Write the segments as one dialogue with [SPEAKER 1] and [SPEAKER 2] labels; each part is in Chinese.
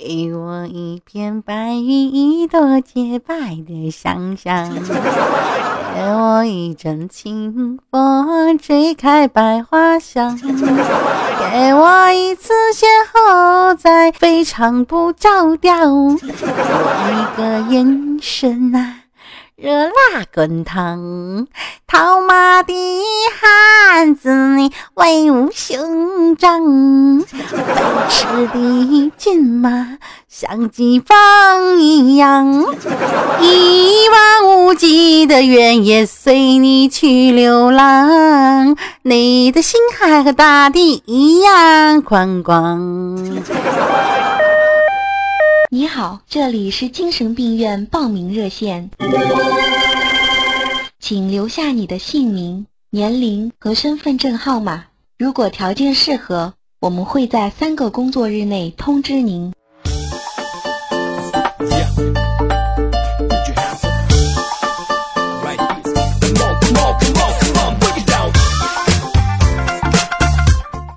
[SPEAKER 1] 给我一片白云，一朵洁白的想象。给我一阵清风，吹开百花香。给我一次邂逅，再非常不着调。一个眼神啊。热辣滚烫，套马的汉子你威武雄壮，奔驰的骏马像疾风一样，一望无际的原野随你去流浪，你的心海和大地一样宽广。
[SPEAKER 2] 你好，这里是精神病院报名热线，请留下你的姓名、年龄和身份证号码。如果条件适合，我们会在三个工作日内通知您。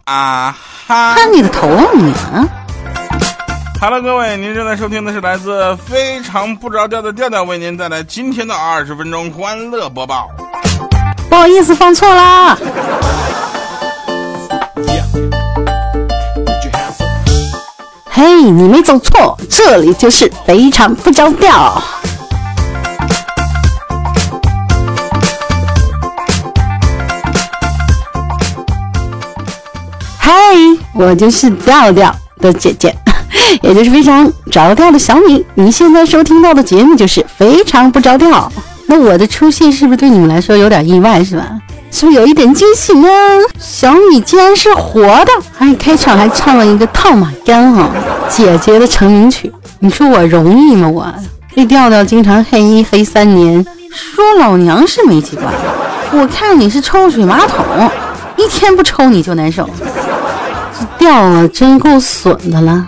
[SPEAKER 1] 啊哈！看你的头啊你
[SPEAKER 3] 哈喽，各位，您正在收听的是来自非常不着调的调调为您带来今天的二十分钟欢乐播报。
[SPEAKER 1] 不好意思，放错啦。嘿，你没走错，这里就是非常不着调。嘿，我就是调调的姐姐。也就是非常着调的小米，你现在收听到的节目就是非常不着调。那我的出现是不是对你们来说有点意外，是吧？是不是有一点惊喜呢？小米竟然是活的，还开场还唱了一个套马杆哈，姐姐的成名曲。你说我容易吗？我这调调经常黑一黑三年，说老娘是煤气罐。我看你是抽水马桶，一天不抽你就难受。这调啊，真够损的了。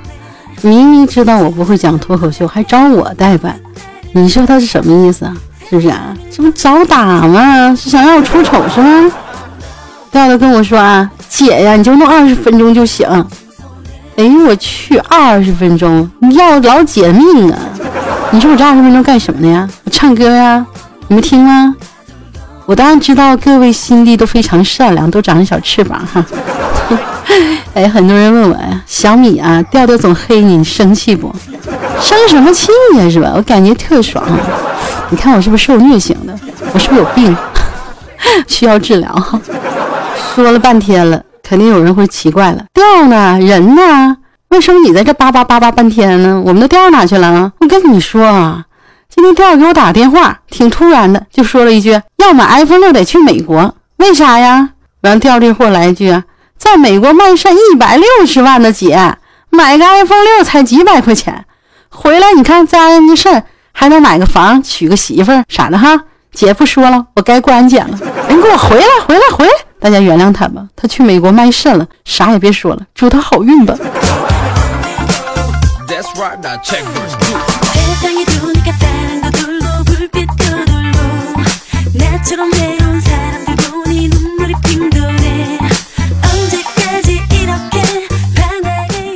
[SPEAKER 1] 明明知道我不会讲脱口秀，还找我代班，你说他是什么意思啊？是不是啊？这不找打吗？是想让我出丑是吗？调调跟我说啊，姐呀，你就弄二十分钟就行。哎呦我去，二十分钟，你要老姐命啊！你说我这二十分钟干什么的呀？我唱歌呀？你们听吗？我当然知道各位心地都非常善良，都长着小翅膀哈。哎，很多人问我呀，小米啊，调调总黑你，你生气不？生什么气呀，是吧？我感觉特爽。你看我是不是受虐型的？我是不是有病？需要治疗？说了半天了，肯定有人会奇怪了，调呢？人呢？为什么你在这叭叭叭叭半天呢？我们的调哪去了？我跟你说啊，今天调给我打电话，挺突然的，就说了一句要买 iPhone 六得去美国，为啥呀？完调这货来一句。在美国卖肾一百六十万的姐，买个 iPhone 六才几百块钱，回来你看再安个肾，还能买个房，娶个媳妇儿啥的哈。姐不说了，我该过安检了。人给我回来，回来，回来！大家原谅他吧，他去美国卖肾了，啥也别说了，祝他好运吧。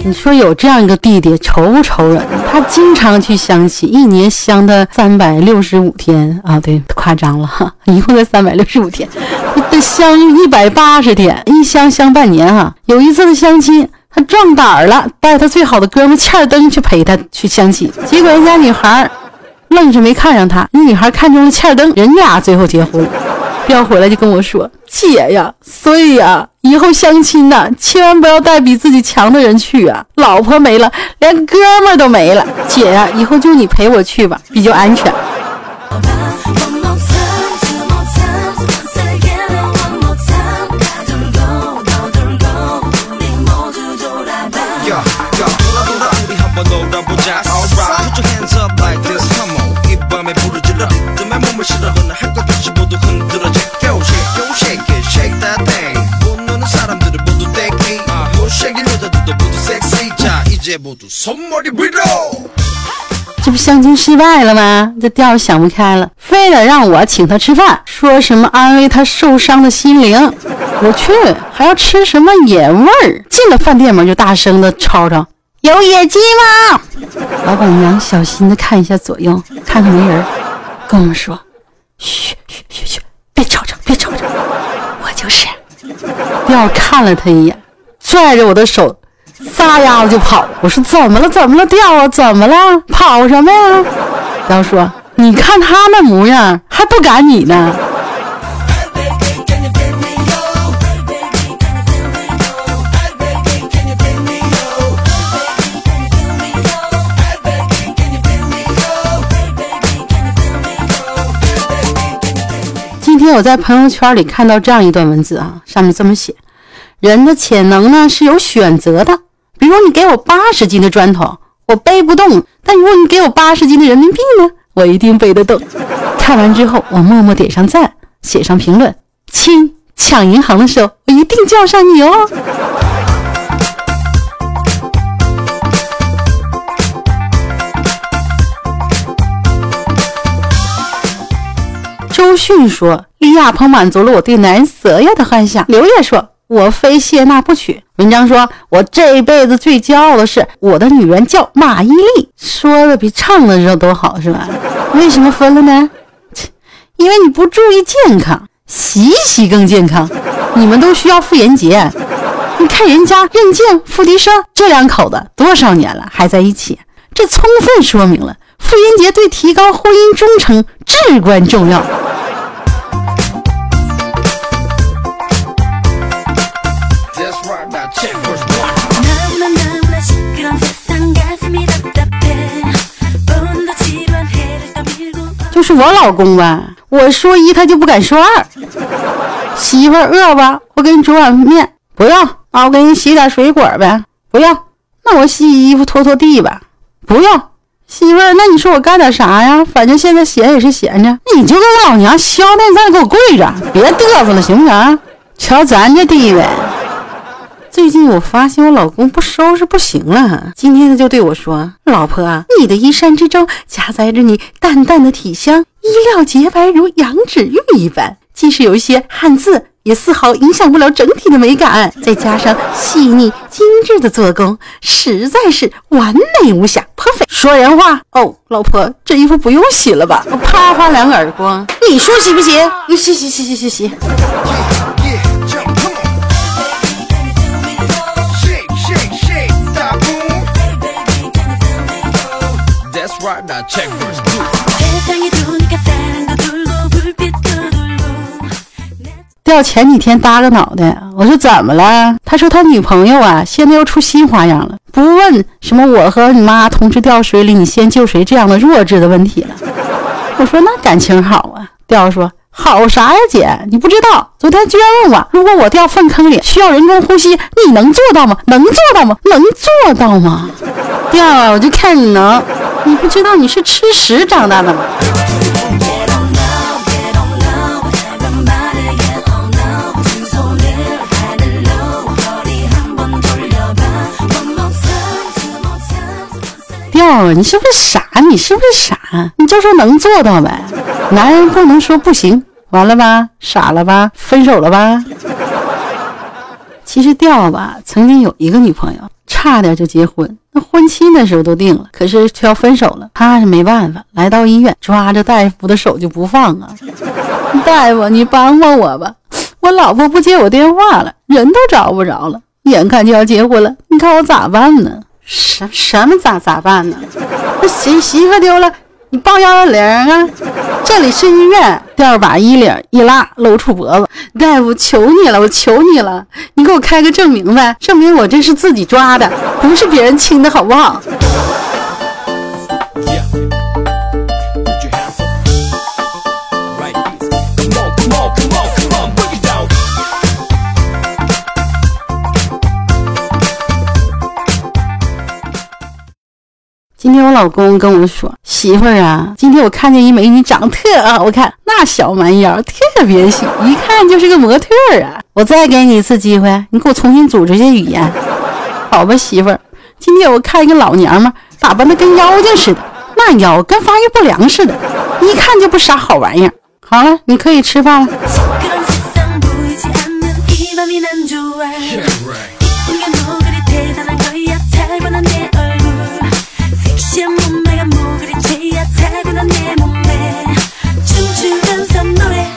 [SPEAKER 1] 你说有这样一个弟弟，愁不愁人？他经常去相亲，一年相的三百六十五天啊，对，夸张了哈，一共才三百六十五天，得相一百八十天，一相相半年啊。有一次的相亲，他壮胆儿了，带他最好的哥们欠儿登去陪他去相亲，结果人家女孩愣是没看上他，那女孩看中了欠儿登，人俩最后结婚。调回来就跟我说：“姐呀，所以呀，以后相亲呐，千万不要带比自己强的人去啊！老婆没了，连哥们都没了。姐呀，以后就你陪我去吧，比较安全。”这不相亲失败了吗？这调想不开了，非得让我请他吃饭，说什么安慰他受伤的心灵。我去，还要吃什么野味儿？进了饭店门就大声的吵吵：“有野鸡吗？老板娘小心的看一下左右，看看没人，跟我们说：“嘘嘘嘘嘘，别吵吵，别吵吵，我就是。”调看了他一眼，拽着我的手，撒丫子就跑。我说：“怎么了？怎么了？掉啊，怎么了？跑什么呀？”然后说：“你看他那模样，还不赶你呢。”我在朋友圈里看到这样一段文字啊，上面这么写：人的潜能呢是有选择的。比如你给我八十斤的砖头，我背不动；但如果你给我八十斤的人民币呢，我一定背得动。看完之后，我默默点上赞，写上评论：亲，抢银行的时候我一定叫上你哦。周迅说：“李亚鹏满足了我对男人所有的幻想。”刘烨说：“我非谢娜不娶。”文章说：“我这辈子最骄傲的是我的女人叫马伊琍。”说的比唱的时候都好，是吧？为什么分了呢？因为你不注意健康，洗洗更健康。你们都需要妇炎洁，你看人家任静、付笛声这两口子多少年了还在一起，这充分说明了妇炎洁对提高婚姻忠诚至关重要。就是我老公吧，我说一他就不敢说二。媳妇儿饿吧，我给你煮碗面，不要啊，我给你洗点水果呗，不要。那我洗衣服拖拖地吧，不要。媳妇儿，那你说我干点啥呀？反正现在闲也是闲着，你就跟我老娘消停在那给我跪着，别嘚瑟了，行不行？瞧咱这地位。最近我发现我老公不收拾不行了，今天他就对我说：“老婆，你的衣衫之中夹杂着你淡淡的体香，衣料洁白如羊脂玉一般，即使有一些汗渍，也丝毫影响不了整体的美感。再加上细腻精致的做工，实在是完美无瑕破费。说人话哦，老婆，这衣服不用洗了吧？啪啪两个耳光，你说洗不洗？你洗洗洗洗洗洗。”掉前几天搭个脑袋，我说怎么了？他说他女朋友啊，现在又出新花样了，不问什么我和你妈同时掉水里，你先救谁这样的弱智的问题了。我说那感情好啊。掉说好啥呀，姐，你不知道，昨天居然问我，如果我掉粪坑里需要人工呼吸，你能做到吗？能做到吗？能做到吗？掉啊，我就看你能。你不知道你是吃屎长大的吗？调，你是不是傻？你是不是傻？你就说能做到呗。男人不能说不行，完了吧？傻了吧？分手了吧？其实调吧，曾经有一个女朋友。差点就结婚，那婚期那时候都定了，可是却要分手了。他是没办法，来到医院，抓着大夫的手就不放啊！大夫，你帮帮我吧，我老婆不接我电话了，人都找不着了，眼看就要结婚了，你看我咋办呢？什什么咋咋办呢？那媳媳妇丢了。你报幺幺零啊！这里是医院。第二把衣领一拉，露出脖子。大夫，求你了，我求你了，你给我开个证明呗，证明我这是自己抓的，不是别人亲的，好不好？今天我老公跟我说：“媳妇儿啊，今天我看见一美女，长得特好看，那小蛮腰特别细，一看就是个模特啊！我再给你一次机会，你给我重新组织些语言，好吧，媳妇儿。今天我看一个老娘们，打扮的跟妖精似的，那腰跟发育不良似的，一看就不啥好玩意儿。好了，你可以吃饭了。”
[SPEAKER 4] 제 몸매가 뭐 그리 제약하구나 내 몸매. 춤추면서 노래해.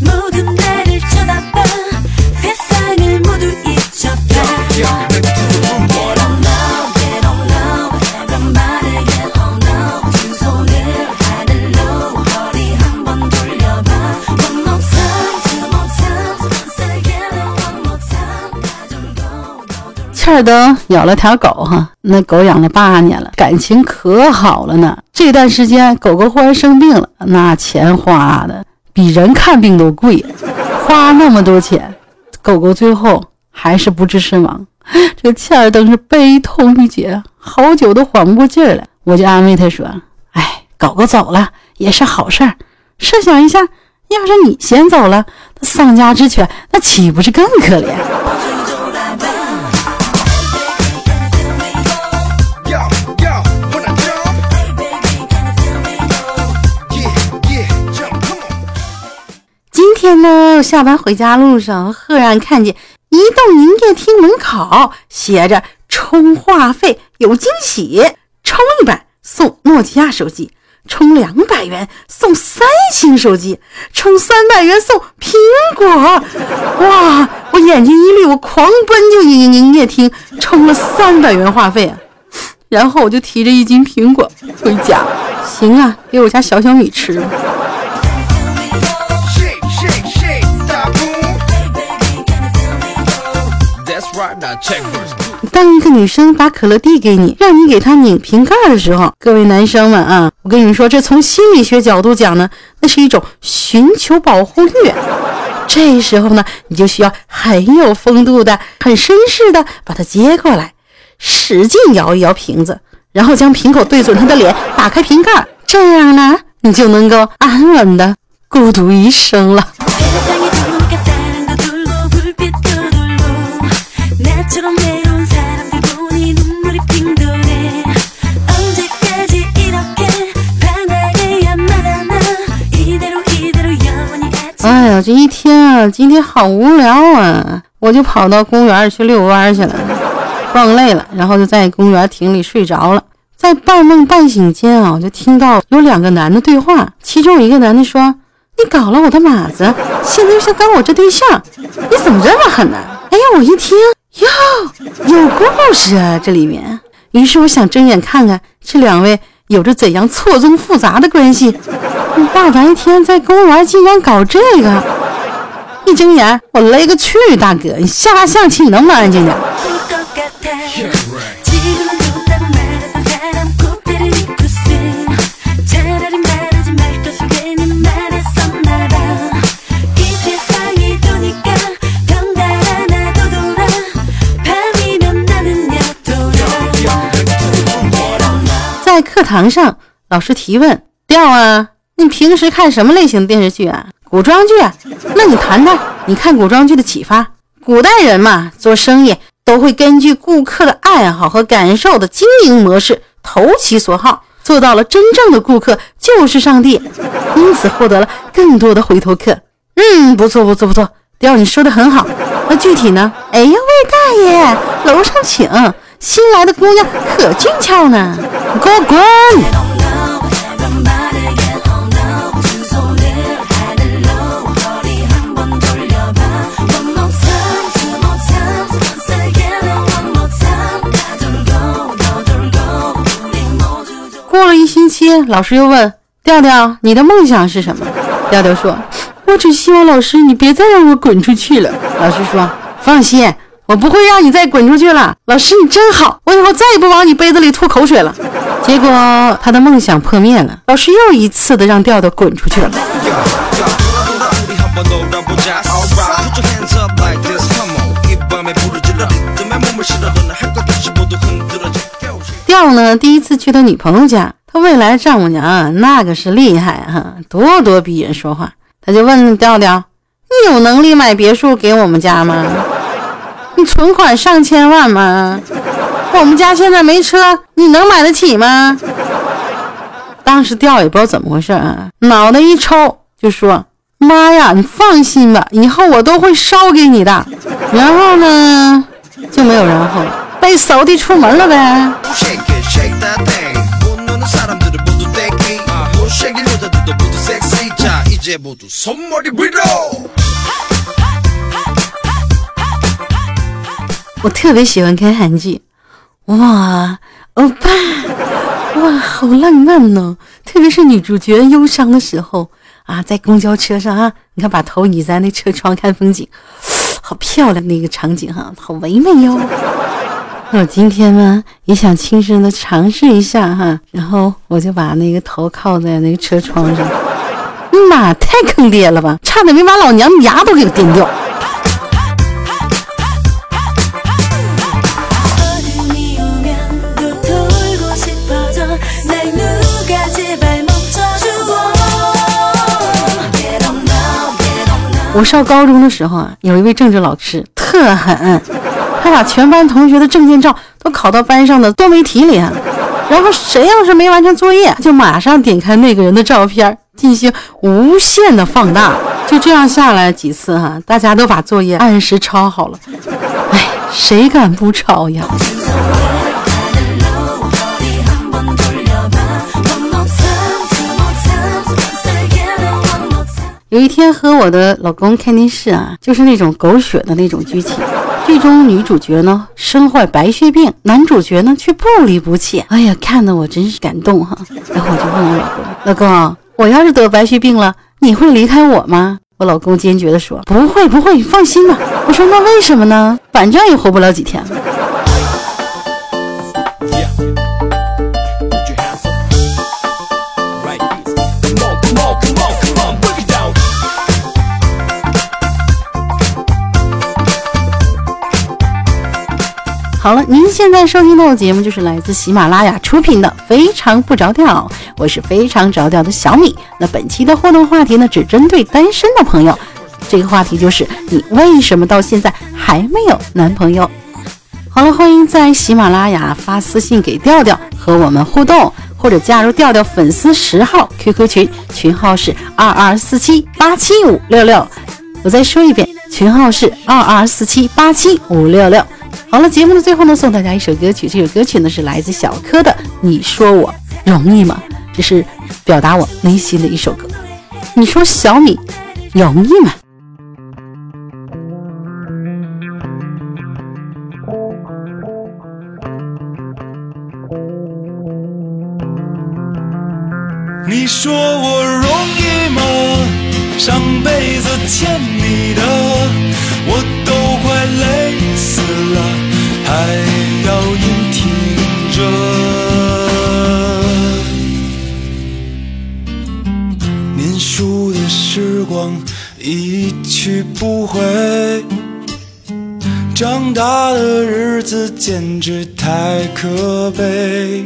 [SPEAKER 4] 모든 나를 쳐다봐. 세상을 모두 잊혀봐.
[SPEAKER 1] 儿都有了条狗哈，那狗养了八年了，感情可好了呢。这段时间狗狗忽然生病了，那钱花的比人看病都贵，花那么多钱，狗狗最后还是不治身亡。这欠儿登是悲痛欲绝，好久都缓不过劲儿来。我就安慰他说：“哎，狗狗走了也是好事儿。设想一下，要是你先走了，那丧家之犬那岂不是更可怜？”天呢，我下班回家路上，赫然看见移动营业厅门口写着“充话费有惊喜，充一百送诺基亚手机，充两百元送三星手机，充三百元送苹果”。哇！我眼睛一绿，我狂奔就营营业厅充了三百元话费啊，然后我就提着一斤苹果回家。行啊，给我家小小米吃。当一个女生把可乐递给你，让你给她拧瓶盖的时候，各位男生们啊，我跟你说，这从心理学角度讲呢，那是一种寻求保护欲。这时候呢，你就需要很有风度的、很绅士的把它接过来，使劲摇一摇瓶子，然后将瓶口对准她的脸，打开瓶盖，这样呢，你就能够安稳的孤独一生了。哎呀，这一天啊，今天好无聊啊！我就跑到公园去遛弯去了，逛累了，然后就在公园亭里睡着了。在半梦半醒间啊，我就听到有两个男的对话，其中一个男的说：“你搞了我的马子，现在又想搞我这对象，你怎么这么狠呢？”哎呀，我一听哟，有故事啊，这里面。于是我想睁眼看看这两位有着怎样错综复杂的关系。大白天在公园竟然搞这个！一睁眼，我勒个去，大哥，你下象棋你能不能安静点？堂上，老师提问：“调啊。”你平时看什么类型的电视剧啊？古装剧啊？那你谈谈你看古装剧的启发。古代人嘛，做生意都会根据顾客的爱好和感受的经营模式，投其所好，做到了真正的顾客就是上帝，因此获得了更多的回头客。嗯，不错不错不错，调你说的很好。那具体呢？哎呀，魏大爷，楼上请，新来的姑娘可俊俏呢，你给我滚！过了一星期，老师又问调调：“你的梦想是什么？”调调说：“我只希望老师你别再让我滚出去了。”老师说：“放心，我不会让你再滚出去了。老师你真好，我以后再也不往你杯子里吐口水了。”结果他的梦想破灭了，老师又一次的让调调滚出去了。调呢，第一次去他女朋友家，他未来丈母娘那个是厉害哈，咄咄逼人说话。他就问调调：“你有能力买别墅给我们家吗？你存款上千万吗？我们家现在没车，你能买得起吗？”当时调也不知道怎么回事啊，脑袋一抽就说：“妈呀，你放心吧，以后我都会烧给你的。”然后呢，就没有然后了。被扫地出门了呗。我特别喜欢看韩剧，哇，欧巴，哇，好浪漫呢！特别是女主角忧伤的时候啊，在公交车上啊，你看把头倚在那车窗看风景，好漂亮那个场景哈，好唯美哟。我今天呢也想亲身的尝试一下哈，然后我就把那个头靠在那个车窗上，妈，太坑爹了吧，差点没把老娘牙都给颠掉。我上高中的时候啊，有一位政治老师特狠。他把全班同学的证件照都拷到班上的多媒体里，然后谁要是没完成作业，就马上点开那个人的照片进行无限的放大。就这样下来几次哈，大家都把作业按时抄好了。哎，谁敢不抄呀？有一天和我的老公看电视啊，就是那种狗血的那种剧情。剧中女主角呢身患白血病，男主角呢却不离不弃。哎呀，看得我真是感动哈！然后我就问我老公：“老公，我要是得白血病了，你会离开我吗？”我老公坚决地说：“不会，不会，放心吧。”我说：“那为什么呢？反正也活不了几天了。”好了，您现在收听到的节目就是来自喜马拉雅出品的《非常不着调》，我是非常着调的小米。那本期的互动话题呢，只针对单身的朋友。这个话题就是你为什么到现在还没有男朋友？好了，欢迎在喜马拉雅发私信给调调和我们互动，或者加入调调粉丝十号 QQ 群，群号是二二四七八七五六六。我再说一遍，群号是二二四七八七五六六。好了，节目的最后呢，送大家一首歌曲。这首歌曲呢是来自小柯的《你说我容易吗》，这是表达我内心的一首歌。你说小米容易吗？
[SPEAKER 5] 你说我容易吗？上辈子欠你去不回，长大的日子简直太可悲。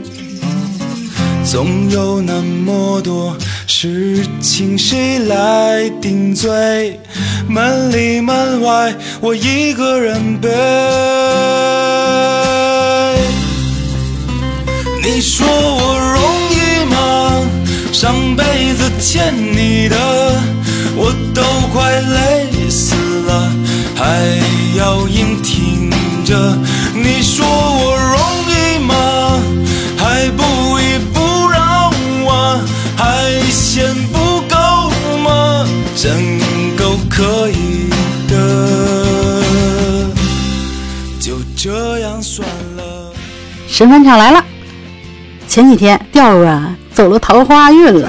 [SPEAKER 5] 总有那么多事情，谁来顶罪？门里门外，我一个人背。你说我容易吗？上辈子欠你的，我都快累死了，还要硬挺着。你说我容易吗？还不依不饶啊？还嫌不够吗？真够可以的，就这样算了。
[SPEAKER 1] 神返场来了。前几天调儿啊走了桃花运了，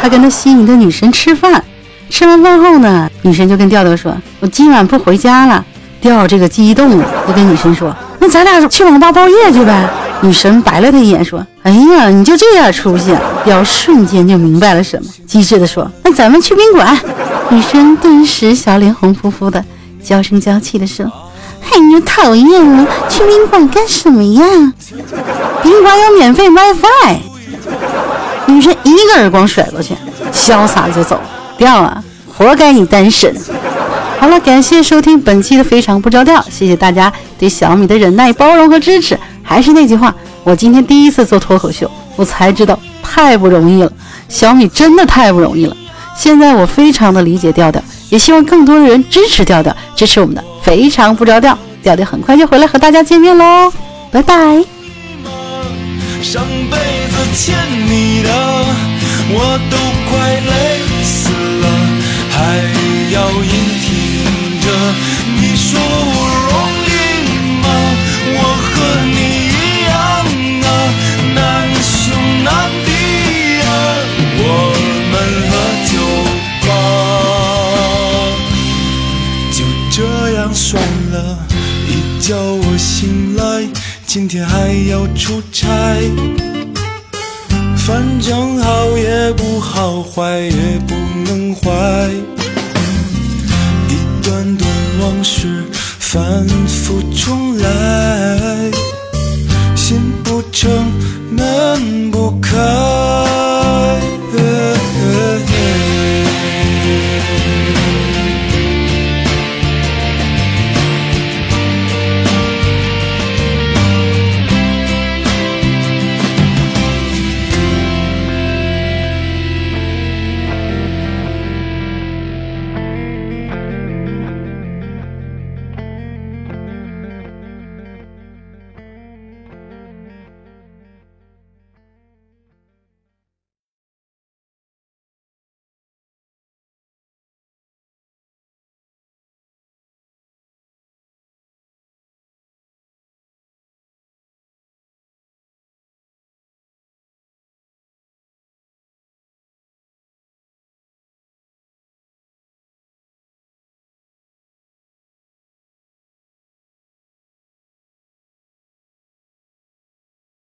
[SPEAKER 1] 他跟他心仪的女神吃饭，吃完饭后呢，女神就跟调调说：“我今晚不回家了。”调这个激动了，就跟女神说：“那咱俩去网吧包夜去呗。”女神白了他一眼说：“哎呀，你就这点出息？”调瞬间就明白了什么，机智的说：“那咱们去宾馆。”女神顿时小脸红扑扑的，娇声娇气的说。哎呀，讨厌了！去宾馆干什么呀？宾馆有免费 WiFi。女神一个耳光甩过去，潇洒就走掉啊！活该你单身。好了，感谢收听本期的非常不着调，谢谢大家对小米的忍耐、包容和支持。还是那句话，我今天第一次做脱口秀，我才知道太不容易了。小米真的太不容易了。现在我非常的理解调调，也希望更多的人支持调调，支持我们的。非常不着调，调调很快就回来和大家见面喽，拜拜。
[SPEAKER 5] 上辈子欠你的，我都快累死，要硬挺着。你说我容易吗？我和你一样啊，难兄难弟啊，我们喝酒吧，就这样算了。一觉我醒来，今天还要出差。反正好也不好，坏也不能坏。一段段往事反复重来，心不诚，